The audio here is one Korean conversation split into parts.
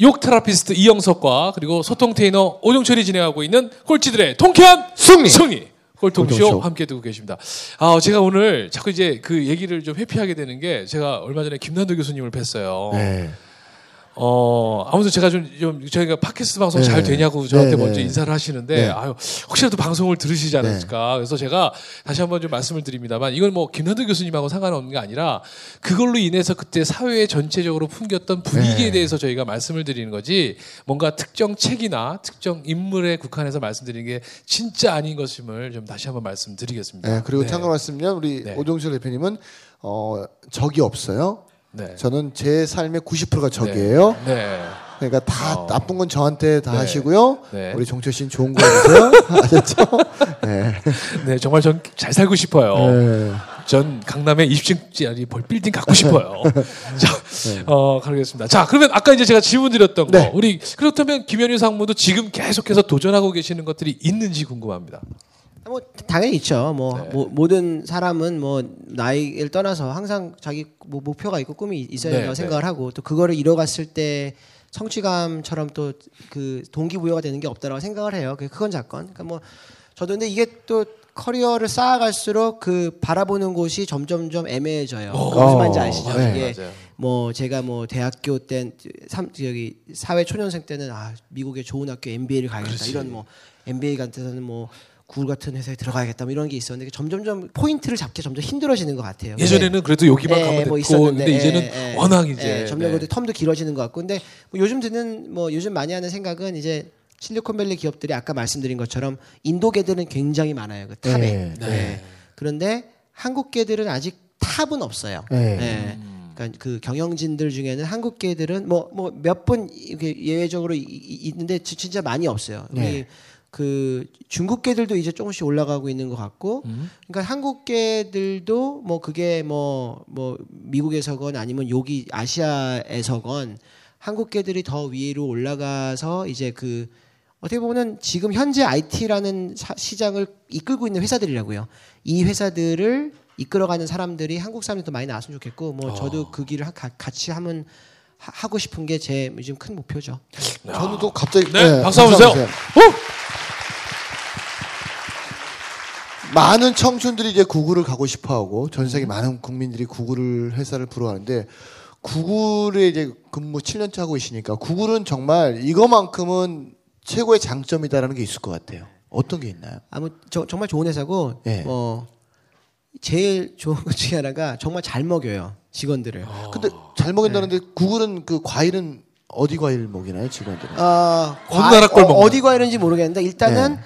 욕 테라피스트 이영석과 그리고 소통 테이너 오종철이 진행하고 있는 꼴찌들의 통쾌한 승리! 승리 꼴통쇼. 함께 듣고 계십니다. 아, 제가 오늘 자꾸 이제 그 얘기를 좀 회피하게 되는 게 제가 얼마 전에 김난도 교수님을 뵀어요. 네. 어, 아무튼 제가 좀, 좀 저희가 팟캐스트 방송 네. 잘 되냐고 저한테 네, 먼저 네. 인사를 하시는데, 네. 아유, 혹시라도 방송을 들으시지 않을까. 그래서 제가 다시 한번 좀 말씀을 드립니다만, 이건 뭐 김현도 교수님하고 상관없는 게 아니라, 그걸로 인해서 그때 사회에 전체적으로 풍겼던 분위기에 네. 대해서 저희가 말씀을 드리는 거지, 뭔가 특정 책이나 특정 인물에 국한해서 말씀드리는 게 진짜 아닌 것임을 좀 다시 한번 말씀드리겠습니다. 네, 그리고 네. 참고 말씀드리면 우리 네. 오종철 대표님은 어, 적이 없어요. 네. 저는 제 삶의 90%가 적이에요. 네. 그러니까 다 어. 나쁜 건 저한테 다 네. 하시고요. 네. 우리 종철 씨는 좋은 거 해주세요. 아셨죠? 네. 네, 정말 전 잘 살고 싶어요. 네. 전 강남에 20층짜리 빌딩 갖고 싶어요. 자, 어, 가겠습니다. 자, 그러면 아까 이제 제가 질문 드렸던 거, 네. 우리 그렇다면 김현유 상무도 지금 계속해서 도전하고 계시는 것들이 있는지 궁금합니다. 뭐 당연히 있죠. 뭐, 네. 뭐 모든 사람은 뭐 나이를 떠나서 항상 자기 뭐 목표가 있고 꿈이 있어야 네, 된다고 네. 생각을 하고 또 그거를 이뤄갔을 때 성취감처럼 또 그 동기부여가 되는 게 없다라고 생각을 해요. 그 그건 사건. 그러니까 뭐 저도 근데 이게 또 커리어를 쌓아갈수록 그 바라보는 곳이 점점점 애매해져요. 어. 무슨 말인지 아시죠? 네. 이게 맞아요. 뭐 제가 뭐 대학교 때 삼, 여기 사회 초년생 때는 아 미국의 좋은 학교 MBA를 가야겠다 그렇지. 이런 뭐 MBA 같은 뭐 구글 같은 회사에 들어가야겠다 뭐 이런 게 있었는데 점점점 포인트를 잡기 점점 힘들어지는 것 같아요. 예전에는 그래도 여기만 네, 가면 뭐 됐고, 있었는데, 근데 이제는 예, 예. 워낙 이제 예, 점점 네. 그 텀도 길어지는 것 같고 근데 뭐 요즘 드는 뭐 요즘 많이 하는 생각은 이제 실리콘밸리 기업들이 아까 말씀드린 것처럼 인도계들은 굉장히 많아요 그 탑에 네. 네. 그런데 한국계들은 아직 탑은 없어요. 네. 네. 그러니까 그 경영진들 중에는 한국계들은 뭐 뭐 몇 분 예외적으로 이- 이- 있는데 지- 진짜 많이 없어요. 네. 그 중국계들도 이제 조금씩 올라가고 있는 것 같고, 그러니까 한국계들도 뭐 그게 뭐뭐 미국에서건 아니면 여기 아시아에서건 한국계들이 더 위로 올라가서 이제 그 어떻게 보면은 지금 현재 IT라는 시장을 이끌고 있는 회사들이라고요. 이 회사들을 이끌어가는 사람들이 한국 사람들이 더 많이 나왔으면 좋겠고, 뭐 저도 그 길을 하- 가- 같이 하면 하- 하고 싶은 게 제 요즘 큰 목표죠. 저는 또 갑자기 네, 박수 한번 주세요. 많은 청춘들이 이제 구글을 가고 싶어 하고 전 세계 많은 국민들이 구글을 회사를 부러워하는데 구글에 이제 근무 7년차 하고 계시니까 구글은 정말 이거만큼은 최고의 장점이다라는 게 있을 것 같아요. 어떤 게 있나요? 아무 저, 정말 좋은 회사고 예. 뭐 제일 좋은 것 중에 하나가 정말 잘 먹여요 직원들을. 근데 잘 먹인다는데 구글은 그 과일은 어디 과일 먹이나요 직원들은? 어, 나라 걸 먹나? 어, 디 과일인지 모르겠는데 일단은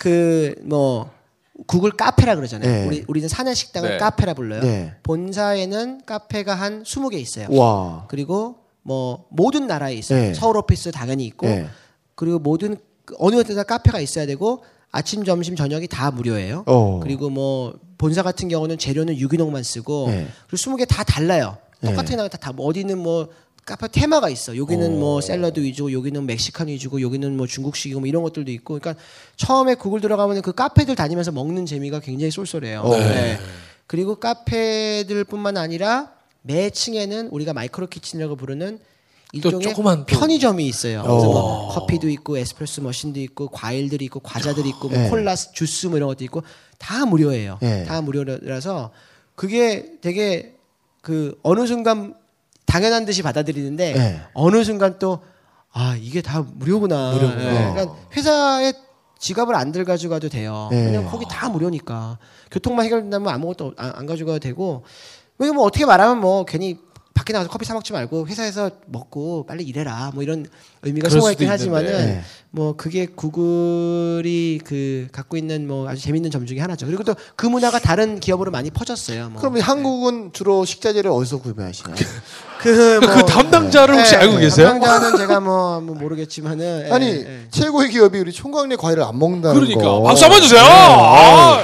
그뭐 구글 카페라 그러잖아요. 네. 우리 우리는 사내 식당을 네. 카페라 불러요. 네. 본사에는 카페가 한 20개 있어요. 와. 그리고 뭐 모든 나라에 있어요. 네. 서울 오피스 당연히 있고 네. 그리고 모든 그 어느 데나 카페가 있어야 되고 아침 점심 저녁이 다 무료예요. 어. 그리고 뭐 본사 같은 경우는 재료는 유기농만 쓰고 네. 그리고 20개 다 달라요. 네. 똑같은 게 다, 다뭐 어디는 뭐 카페 테마가 있어. 여기는 어. 뭐 샐러드 위주고 여기는 멕시칸 위주고 여기는 뭐 중국식이고 뭐 이런 것들도 있고. 그러니까 처음에 구글 들어가면 그 카페들 다니면서 먹는 재미가 굉장히 쏠쏠해요. 어. 네. 그리고 카페들뿐만 아니라 매 층에는 우리가 마이크로 키친이라고 부르는 일종의 편의점이 있어요. 그래서 어. 뭐 커피도 있고 에스프레소 머신도 있고 과일들이 있고 과자들이 있고 뭐 네. 콜라, 주스 뭐 이런 것도 있고 다 무료예요. 네. 다 무료라서 그게 되게 그 어느 순간 당연한 듯이 받아들이는데 네. 어느 순간 또 아 이게 다 무료구나. 무료구나. 예, 그러니까 회사에 지갑을 안 들 가져가도 돼요. 네. 그냥 거기 다 무료니까 교통만 해결된다면 아무것도 안, 안 가져가도 되고 왜냐면 뭐 어떻게 말하면 뭐 괜히 밖에 나가서 커피 사 먹지 말고 회사에서 먹고 빨리 일해라 뭐 이런 의미가 숨어 있긴 하지만은. 네. 뭐 그게 구글이 그 갖고 있는 뭐 아주 재밌는 점 중에 하나죠. 그리고 또 그 문화가 다른 기업으로 많이 퍼졌어요. 뭐. 그럼 한국은 주로 식자재를 어디서 구매하시나요? 그, 뭐, 그 담당자를 혹시 예, 알고 예, 계세요? 담당자는 제가 뭐, 뭐 모르겠지만은 예, 아니 예. 최고의 기업이 우리 총각내 과일을 안 먹는다는 그러니까 거. 박수 한번 주세요. 네. 아.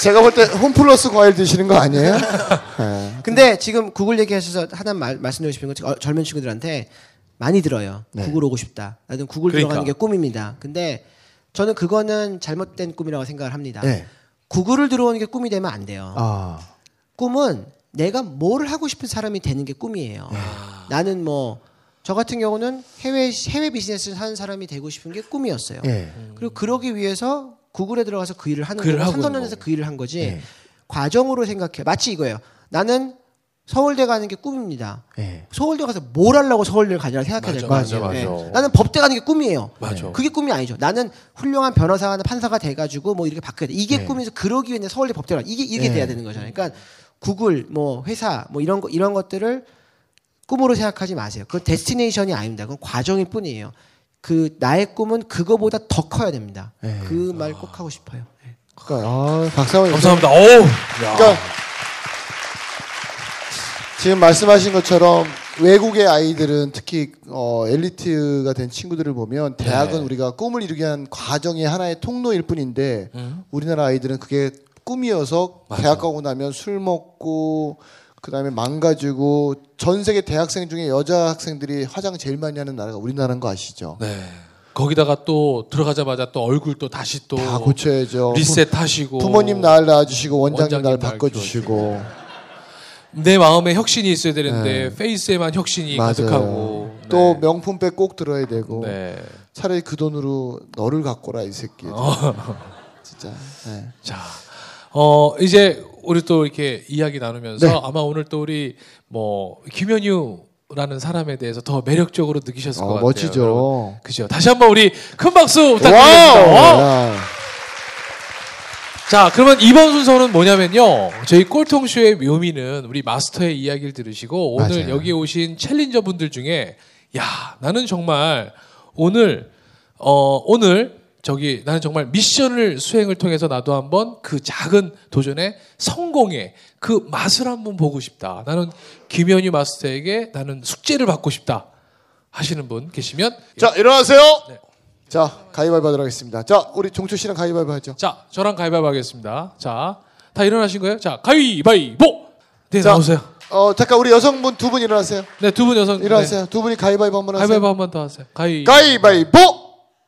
제가 볼 때 홈플러스 과일 드시는 거 아니에요? 네. 근데 지금 구글 얘기하셔서 하나 말, 말씀드리고 싶은 건 어, 젊은 친구들한테 많이 들어요. 네. 구글 오고 싶다. 나는 구글 그러니까. 들어가는 게 꿈입니다. 근데 저는 그거는 잘못된 꿈이라고 생각을 합니다. 네. 구글을 들어오는 게 꿈이 되면 안 돼요. 아. 꿈은 내가 뭘 하고 싶은 사람이 되는 게 꿈이에요. 네. 나는 뭐 저 같은 경우는 해외 해외 비즈니스를 하는 사람이 되고 싶은 게 꿈이었어요. 예. 그리고 그러기 위해서 구글에 들어가서 그 일을 하는 거고 3, 4년에서 그 일을 한 거지. 예. 과정으로 생각해. 마치 이거예요. 나는 서울대 가는 게 꿈입니다. 예. 서울대 가서 뭘 하려고 서울대를 가냐고 생각해야 될 거 아니에요. 맞아, 맞아. 나는 법대 가는 게 꿈이에요. 맞아. 그게 꿈이 아니죠. 나는 훌륭한 변호사나 판사가 돼가지고 뭐 이렇게 바뀌어야 돼. 이게 네. 꿈이서 그러기 위해 서울대 법대를 가. 이게 이게 네. 돼야 되는 거잖아요. 그러니까 구글 뭐 회사 뭐 이런 거 이런 것들을 꿈으로 생각하지 마세요. 그건 데스티네이션이 아닙니다. 그건 과정일 뿐이에요. 그 나의 꿈은 그거보다 더 커야 됩니다. 네. 그말 꼭 하고 싶어요. 네. 그러니까 아, 한번 감사합니다. 어우. 야. 그러니까 지금 말씀하신 것처럼 외국의 아이들은 특히 어, 엘리트가 된 친구들을 보면 대학은 네. 우리가 꿈을 이루기 위한 과정의 하나의 통로일 뿐인데 음. 우리나라 아이들은 그게 꿈이어서 맞아. 대학 가고 나면 술 먹고 그다음에 망가지고 전 세계 대학생 중에 여자 학생들이 화장 제일 많이 하는 나라가 우리나라인 거 아시죠? 네. 거기다가 또 들어가자마자 또 얼굴 또 다시 또 다 고쳐야죠. 리셋 하시고 부, 부모님 날 낳아주시고 원장님, 날 원장님 날 바꿔주시고 내 마음에 혁신이 있어야 되는데 네. 페이스에만 혁신이 맞아요. 가득하고 또 네. 명품백 꼭 들어야 되고 네. 차라리 그 돈으로 너를 갖고라 이 새끼. 어. 진짜. 네. 자, 어 이제 우리 또 이렇게 이야기 나누면서 네. 아마 오늘 또 우리 뭐 김현유 라는 사람에 대해서 더 매력적으로 느끼셨을 어, 것 같아요. 멋지죠. 여러분. 그죠. 다시 한번 우리 큰 박수 부탁드립니다. 자, 그러면 이번 순서는 뭐냐면요. 저희 꼴통쇼의 묘미는 우리 마스터의 이야기를 들으시고 오늘 맞아요. 여기 오신 챌린저 분들 중에 야, 나는 정말 오늘 어 오늘 저기 나는 정말 미션을 수행을 통해서 나도 한번 그 작은 도전의 성공의 그 맛을 한번 보고 싶다. 나는 김현희 마스터에게 나는 숙제를 받고 싶다. 하시는 분 계시면 자 일어나세요. 네. 자 가위바위보 하도록 하겠습니다. 자 우리 종초 씨랑 가위바위보 하죠. 자, 저랑 가위바위보 하겠습니다. 자, 다 일어나신 거예요? 자, 가위바위보! 네, 자, 나오세요. 어 잠깐 우리 여성분 두 분 일어나세요. 네, 두 분 여성. 일어나세요. 두 분이 가위바위보 한번 네. 하세요. 가위바위보 한 번 더 하세요. 가위. 가위바위보.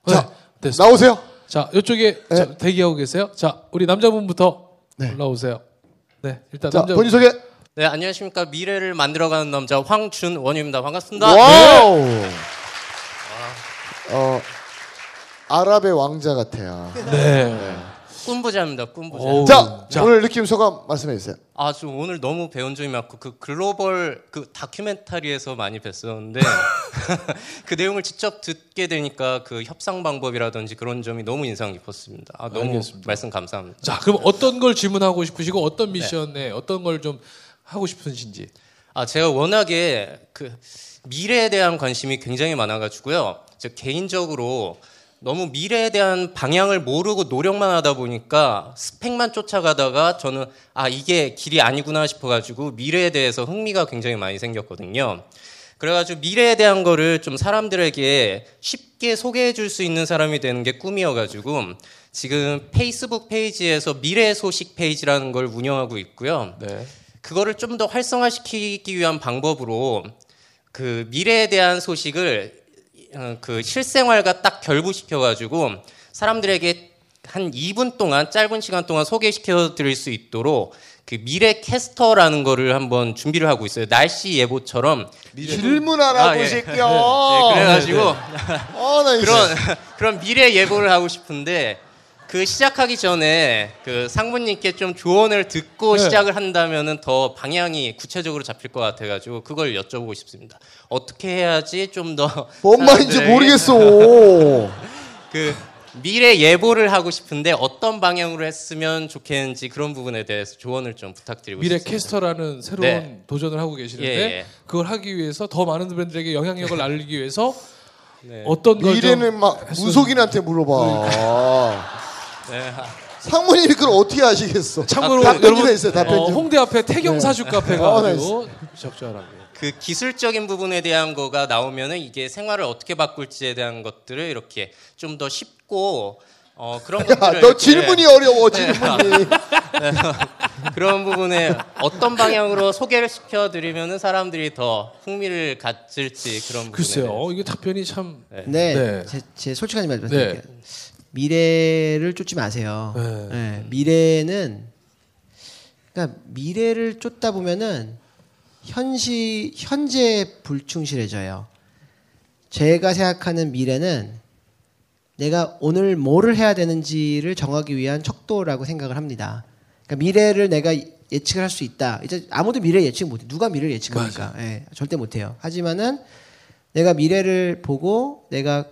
자 네, 됐습니다. 나오세요. 자, 이쪽에 네. 저, 대기하고 계세요. 자, 우리 남자분부터 네. 올라오세요. 네, 일단 자 남자. 본인 소개. 네, 안녕하십니까. 미래를 만들어가는 남자 황준원입니다. 반갑습니다. Wow. 어 아랍의 왕자 같아요. 네. 꿈부자입니다. 꿈부자. 자, 자. 오늘 느낌 소감 말씀해 주세요. 아, 좀 오늘 너무 배운 점이 많고 그 글로벌 그 다큐멘터리에서 많이 뵀었는데 그 내용을 직접 듣게 되니까 그 협상 방법이라든지 그런 점이 너무 인상 깊었습니다. 아, 너무 알겠습니다. 말씀 감사합니다. 자, 그럼 어떤 걸 질문하고 싶으시고 네. 어떤 미션에 어떤 걸 좀 하고 싶으신지. 아, 제가 워낙에 그 미래에 대한 관심이 굉장히 많아가지고요. 저 개인적으로 너무 미래에 대한 방향을 모르고 노력만 하다 보니까 스펙만 쫓아가다가 저는 아, 이게 길이 아니구나 싶어가지고 미래에 대해서 흥미가 굉장히 많이 생겼거든요. 그래가지고 미래에 대한 거를 좀 사람들에게 쉽게 소개해 줄 수 있는 사람이 되는 게 꿈이어가지고 지금 페이스북 페이지에서 미래 소식 페이지라는 걸 운영하고 있고요. 네. 그거를 좀 더 활성화시키기 위한 방법으로 그 미래에 대한 소식을 어, 그 실생활과 딱 결부시켜가지고 사람들에게 한 2분 동안 짧은 시간 동안 소개시켜 드릴 수 있도록 그 미래 캐스터라는 거를 한번 준비를 하고 있어요. 날씨 예보처럼 질문하라고 아, 예. 이 새끼야. 네, 그래가지고 아, 나 이제. 그런 그런 미래 예보를 하고 싶은데 그 시작하기 전에 그 상무님께 좀 조언을 듣고 네. 시작을 한다면은 더 방향이 구체적으로 잡힐 것 같아가지고 그걸 여쭤보고 싶습니다. 어떻게 해야지 좀 더 뭔 말인지 모르겠어. 그 미래 예보를 하고 싶은데 어떤 방향으로 했으면 좋겠는지 그런 부분에 대해서 조언을 좀 부탁드리고 미래 싶습니다. 캐스터라는 새로운 네. 도전을 하고 계시는데 예, 예. 그걸 하기 위해서 더 많은 분들에게 영향력을 알리기 위해서 네. 어떤 미래는 막 무속인한테 물어봐. 네. 상무님이 그걸 어떻게 아시겠어? 참고로 답변 좀 여러분 해주세요, 답변 어, 좀. 홍대 앞에 태경 사주 카페가 어, 네. 아주 적절하게. 그 기술적인 부분에 대한 거가 나오면은 이게 생활을 어떻게 바꿀지에 대한 것들을 이렇게 좀 더 쉽고 어, 그런 야, 것들을 너 질문이 어려워, 질문이. 그런 부분에 어떤 방향으로 소개를 시켜드리면은 사람들이 더 흥미를 가질지 그런 부분에 글쎄요, 대해서. 이게 답변이 참. 네, 네. 제, 제 솔직한 말씀 드릴게요. 미래를 쫓지 마세요. 네. 네, 미래는 그러니까 미래를 쫓다 보면은 현시 현재 불충실해져요. 제가 생각하는 미래는 내가 오늘 뭐를 해야 되는지를 정하기 위한 척도라고 생각을 합니다. 그러니까 미래를 내가 예측을 할 수 있다. 이제 아무도 미래 예측 못해. 누가 미래를 예측합니까? 예, 절대 못해요. 하지만은 내가 미래를 보고 내가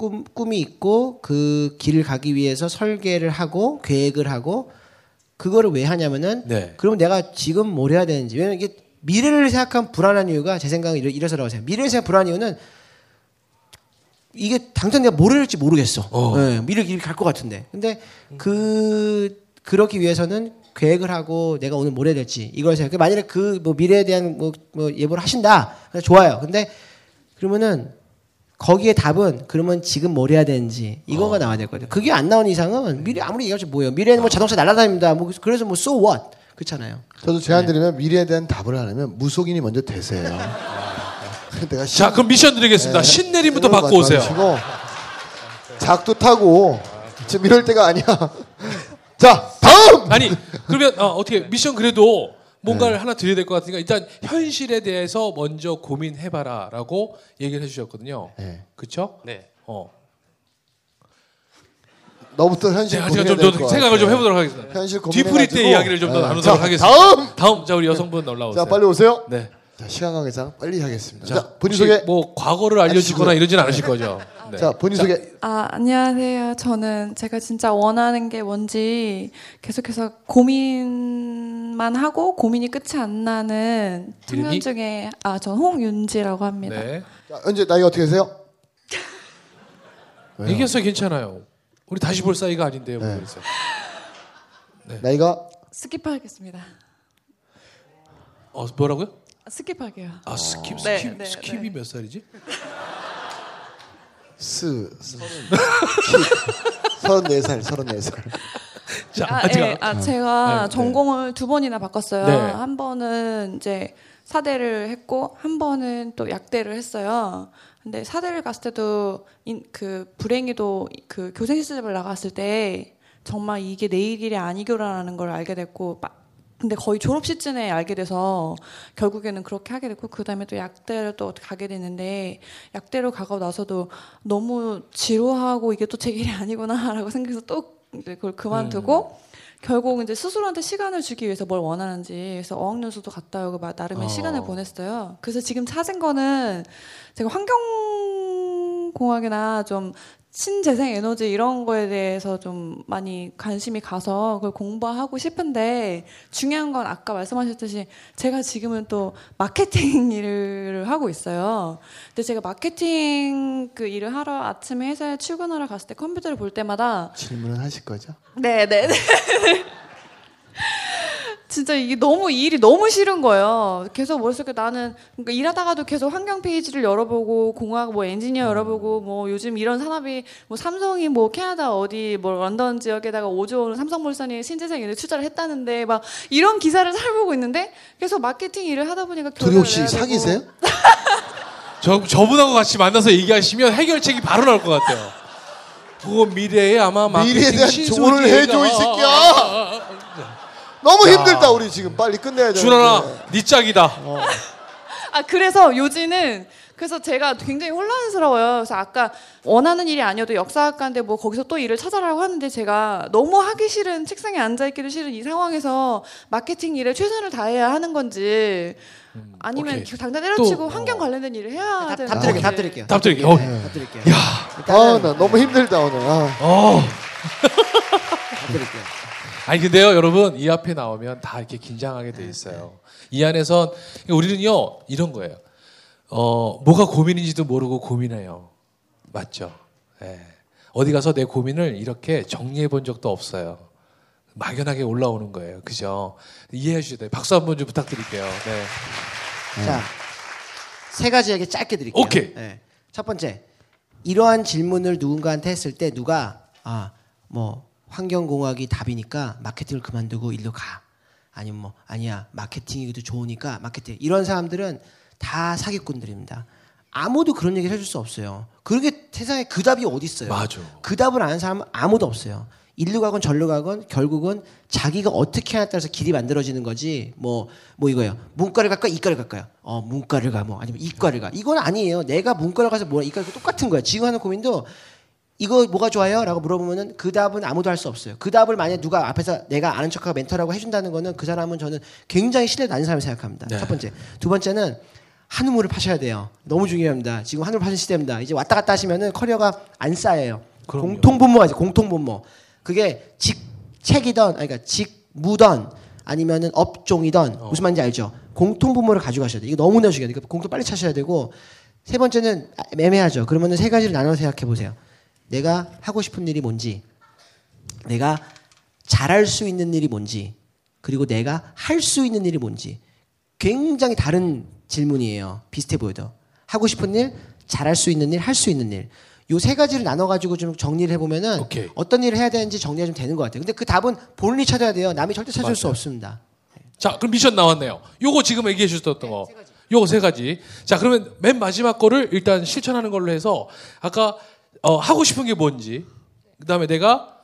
꿈, 꿈이 있고 그 길을 가기 위해서 설계를 하고 계획을 하고 그거를 왜 하냐면은 네. 그러면 내가 지금 뭘 해야 되는지 왜냐면 이게 미래를 생각한 불안한 이유가 제 생각은 이래- 이래 서라고 생각해요. 미래를 생각 불안한 이유는 이게 당장 내가 뭘 할지 모르겠어. 어. 예, 미래 길갈것 같은데. 근데 그 그러기 위해서는 계획을 하고 내가 오늘 뭘 해야 될지 이걸 생각해. 만약에 그 뭐 미래에 대한 뭐, 뭐 예보를 하신다. 좋아요. 근데 그러면은 거기에 답은 그러면 지금 뭘 해야 되는지 이거가 나와야 될 거예요. 그게 안 나오는 이상은 미래 아무리 얘기하지 뭐예요. 미래는 뭐 자동차 날아다닙니다. 뭐 그래서 뭐 so what 그렇잖아요. 저도 제안 드리면 미래에 대한 답을 하려면 무속인이 먼저 되세요. 내가 신- 자, 그럼 미션 드리겠습니다. 네. 신내림부터 받고 오세요. 작도 타고 지금 이럴 때가 아니야. 자 다음 아니, 그러면 어, 어떻게 미션 그래도 뭔가를 네. 하나 드려야 될 것 같으니까 일단 현실에 대해서 먼저 고민해봐라라고 얘기를 해주셨거든요. 네. 그렇죠? 네. 어. 너부터 현실 제가 고민해야 좀, 될더것 생각을 좀 같아. 해보도록 하겠습니다. 현실 뒤풀이 때. 이야기를 좀더 네. 나누도록 자, 하겠습니다. 다음 다음, 자 우리 여성분 올라오세요. 자 빨리 오세요. 네. 자 시간 관계상 빨리 하겠습니다. 자, 자, 본인 소개. 뭐 과거를 알려주거나. 이러진 않으실 거죠? 네. 자 본인 소개. 아, 안녕하세요. 저는 제가 진짜 원하는 게 뭔지 계속해서 고민 만 하고 고민이 끝이 안 나는 이름이? 청년 중에 아, 전 홍윤지라고 합니다. 네. 자, 현재 나이가 어떻게 되세요? 왜요? 얘기했어요, 괜찮아요. 우리 다시 볼 사이가 아닌데요. 뭐 네. 그래서. 나이가 skip하겠습니다. 어, 뭐라고요? skip할게요. 아 skip skip 네, 네, skip이 네. 몇 살이지? 스 서른 서른네 살 서른네 살. 자, 아, 제가 예, 아, 제가 네, 네. 전공을 두 번이나 바꿨어요. 네. 한 번은 이제 사대를 했고 한 번은 또 약대를 했어요. 근데 사대를 갔을 때도 인, 그 불행히도 그 교생 실습을 나갔을 때 정말 이게 내 일이 아니교라는 걸 알게 됐고 마- 근데 거의 졸업 시즌에 알게 돼서 결국에는 그렇게 하게 됐고 그다음에 또 약대를 또 가게 됐는데 약대로 가고 나서도 너무 지루하고 이게 또 제 길이 아니구나라고 생각해서 또 이제 그걸 그만두고 결국 이제 스스로한테 시간을 주기 위해서 뭘 원하는지 그래서 어학연수도 갔다 오고 막 나름의 어. 시간을 보냈어요. 그래서 지금 찾은 거는 제가 환경 공학이나 좀 신재생 에너지 이런 거에 대해서 좀 많이 관심이 가서 그걸 공부하고 싶은데 중요한 건 아까 말씀하셨듯이 제가 지금은 또 마케팅 일을 하고 있어요. 근데 제가 마케팅 그 일을 하러 아침에 회사에 출근하러 갔을 때 컴퓨터를 볼 때마다 질문은 하실 거죠? 네, 네, 네. 진짜 이게 너무 이 일이 너무 싫은 거예요. 계속 머릿속에 나는 그러니까 일하다가도 계속 환경 페이지를 열어보고 공학 뭐 엔지니어 열어보고 뭐 요즘 이런 산업이 뭐 삼성이 뭐 캐나다 어디 뭐 런던 지역에다가 5조 원 삼성물산이 신재생 에너지 투자를 했다는데 막 이런 기사를 살보고 있는데 계속 마케팅 일을 하다 보니까 둘이 혹시 사귀세요? 저 저분하고 같이 만나서 얘기하시면 해결책이 바로 나올 것 같아요. 그거 미래에 아마 마케팅 미래에 대한 조언을 해줘, 이 새끼야! 너무 힘들다 우리 지금 빨리 끝내야 돼. 준하나, 네 짝이다. 아 그래서 요지는 그래서 제가 굉장히 혼란스러워요. 그래서 아까 원하는 일이 아니어도 역사학과인데 뭐 거기서 또 일을 찾아라고 하는데 제가 너무 하기 싫은 책상에 앉아 있기도 싫은 이 상황에서 마케팅 일에 최선을 다해야 하는 건지 아니면 오케이. 당장 때려치고 또, 환경 어. 관련된 일을 해야 답, 되는 답 드릴게요. 건지. 답 드릴게요. 답 드릴게요. 어. 네, 답 드릴게요. 아, 나 너무 힘들다 오늘. 아. 어. 답 드릴게요. 아니 근데요 여러분 이 앞에 나오면 다 이렇게 긴장하게 돼 있어요. 이 안에선 우리는요 이런 거예요. 어 뭐가 고민인지도 모르고 고민해요. 맞죠? 예. 어디 가서 내 고민을 이렇게 정리해 본 적도 없어요. 막연하게 올라오는 거예요. 그죠? 이해해 주셔야 돼요. 박수 한 번 좀 부탁드릴게요. 네. 자, 세 가지에게 짧게 드릴게요. 오케이. 네. 첫 번째, 이러한 질문을 누군가한테 했을 때 누가 아, 뭐 환경공학이 답이니까 마케팅을 그만두고 일로 가. 아니면 뭐 아니야 마케팅이 도 좋으니까 마케팅 이런 사람들은 다 사기꾼들입니다. 아무도 그런 얘기를 해줄 수 없어요. 그렇게 세상에 그 답이 어디 있어요? 맞아. 그 답을 아는 사람은 아무도 없어요. 일로 가건 절로 가건 결국은 자기가 어떻게 하냐에 따라서 길이 만들어지는 거지. 뭐뭐 이거예요. 문과를 갈까 이과를 갈까요? 어 문과를 가뭐 아니면 이과를 가. 이건 아니에요. 내가 문과를 가서 뭐 이과 똑같은 거야. 지금 하는 고민도 이거 뭐가 좋아요? 라고 물어보면은 그 답은 아무도 할 수 없어요. 그 답을 만약 누가 앞에서 내가 아는 척하고 멘토라고 해준다는 거는 그 사람은 저는 굉장히 신뢰 나는 사람이 생각합니다. 네. 첫 번째. 두 번째는 한우물을 파셔야 돼요. 너무 중요합니다. 지금 한우물 파는 시대입니다. 이제 왔다 갔다 하시면은 커리어가 안 쌓여요. 공통분모가 있어요. 공통분모. 그게 직책이던, 아니, 그러니까 직무던 아니면은 업종이던 어. 무슨 말인지 알죠? 공통분모를 가지고 가셔야 돼요. 이거 너무나 중요해요. 그러니까 공통 빨리 찾아야 되고 세 번째는 애매하죠. 그러면은 세 가지를 나눠 생각해 보세요. 내가 하고 싶은 일이 뭔지, 내가 잘할 수 있는 일이 뭔지, 그리고 내가 할 수 있는 일이 뭔지 굉장히 다른 질문이에요. 비슷해 보여도 하고 싶은 일, 잘할 수 있는 일, 할 수 있는 일. 요 세 가지를 나눠 가지고 좀 정리를 해보면은 오케이. 어떤 일을 해야 되는지 정리가 좀 되는 것 같아요. 근데 그 답은 본인이 찾아야 돼요. 남이 절대 찾을 수 맞아요. 없습니다. 자, 그럼 미션 나왔네요. 요거 지금 얘기해 주셨던 거. 요거 세 가지. 자, 그러면 맨 마지막 거를 일단 실천하는 걸로 해서 아까 어, 하고 싶은 게 뭔지, 그 다음에 내가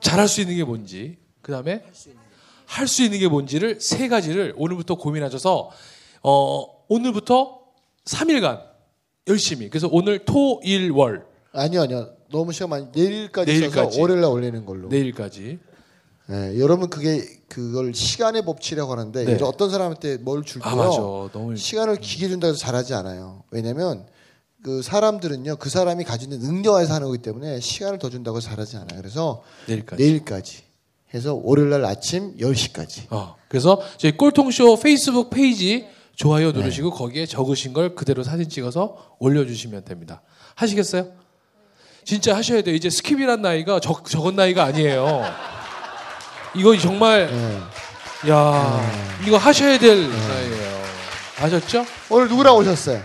잘할 수 있는 게 뭔지, 그 다음에 할 수 있는 게 뭔지를 세 가지를 오늘부터 고민하셔서 어, 오늘부터 3일간 열심히. 그래서 오늘 토, 일, 월 아니요, 아니요. 너무 시간 많이 내일까지, 내일까지. 써서 월요일 날 올리는 걸로. 내일까지. 네, 여러분 그게 그걸 시간의 법칙이라고 하는데 네. 어떤 사람한테 뭘 줄게요. 아, 시간을 길게 준다고 해서 잘하지 않아요. 왜냐면 그 사람들은요 그 사람이 가지고 있는 능력에서 하는 거기 때문에 시간을 더 준다고 잘하지 않아요. 그래서 내일까지. 내일까지 해서 월요일 날 아침 10시까지. 어, 그래서 저희 꼴통쇼 페이스북 페이지 좋아요 누르시고 거기에 적으신 걸 그대로 사진 찍어서 올려주시면 됩니다. 하시겠어요? 진짜 하셔야 돼요. 이제 skip이란 나이가 적, 적은 나이가 아니에요. 이거 정말 네. 야 이거 하셔야 될 나이예요. 아셨죠? 오늘 누구랑 오셨어요?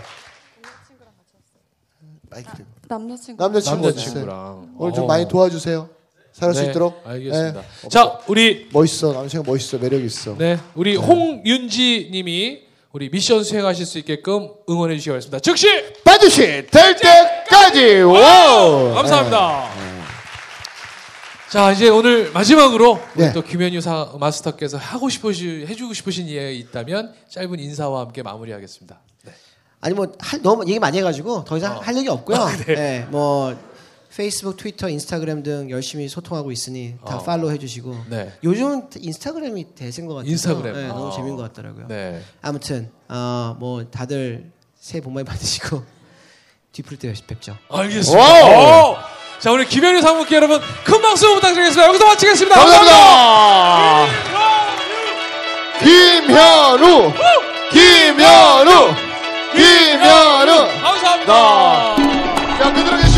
마이크 대고. 남자친구. 남자친구. 남자친구랑 오늘 좀 어. 많이 도와주세요. 살할 수 네, 있도록. 알겠습니다. 네. 자 우리 멋있어. 남자친구 멋있어. 매력 있어. 네 우리 홍윤지 님이 우리 미션 수행하실 수 있게끔 응원해 주시기 바랍니다. 즉시 반드시 될 때까지. 와! 감사합니다. 자 이제 오늘 마지막으로 우리 네. 또 김현유 사 마스터께서 하고 싶으시 해주고 싶으신 일 있다면 짧은 인사와 함께 마무리하겠습니다. 네. 아니 뭐 할- 너무 얘기 많이 해가지고 더 이상 어. 할 얘기 없고요. 아, 네. 네, 뭐 페이스북, 트위터, 인스타그램 등 열심히 소통하고 있으니 다 어. follow 해주시고 네. 요즘은 인스타그램이 대세인 것 같아요. 인스타그램. 네, 너무 어. 재밌는 것 같더라고요. 네. 아무튼 어, 뭐 다들 새해 복 많이 받으시고 뒤풀이 때 뵙죠. 알겠습니다. Wow. 오! 자 우리 김현유 상무께 여러분 큰 박수 부탁드리겠습니다. 여기서 마치겠습니다. 감사합니다. 김현유. 김현유. 김현유. 김현우 감사합니다. 자, 그대로 계시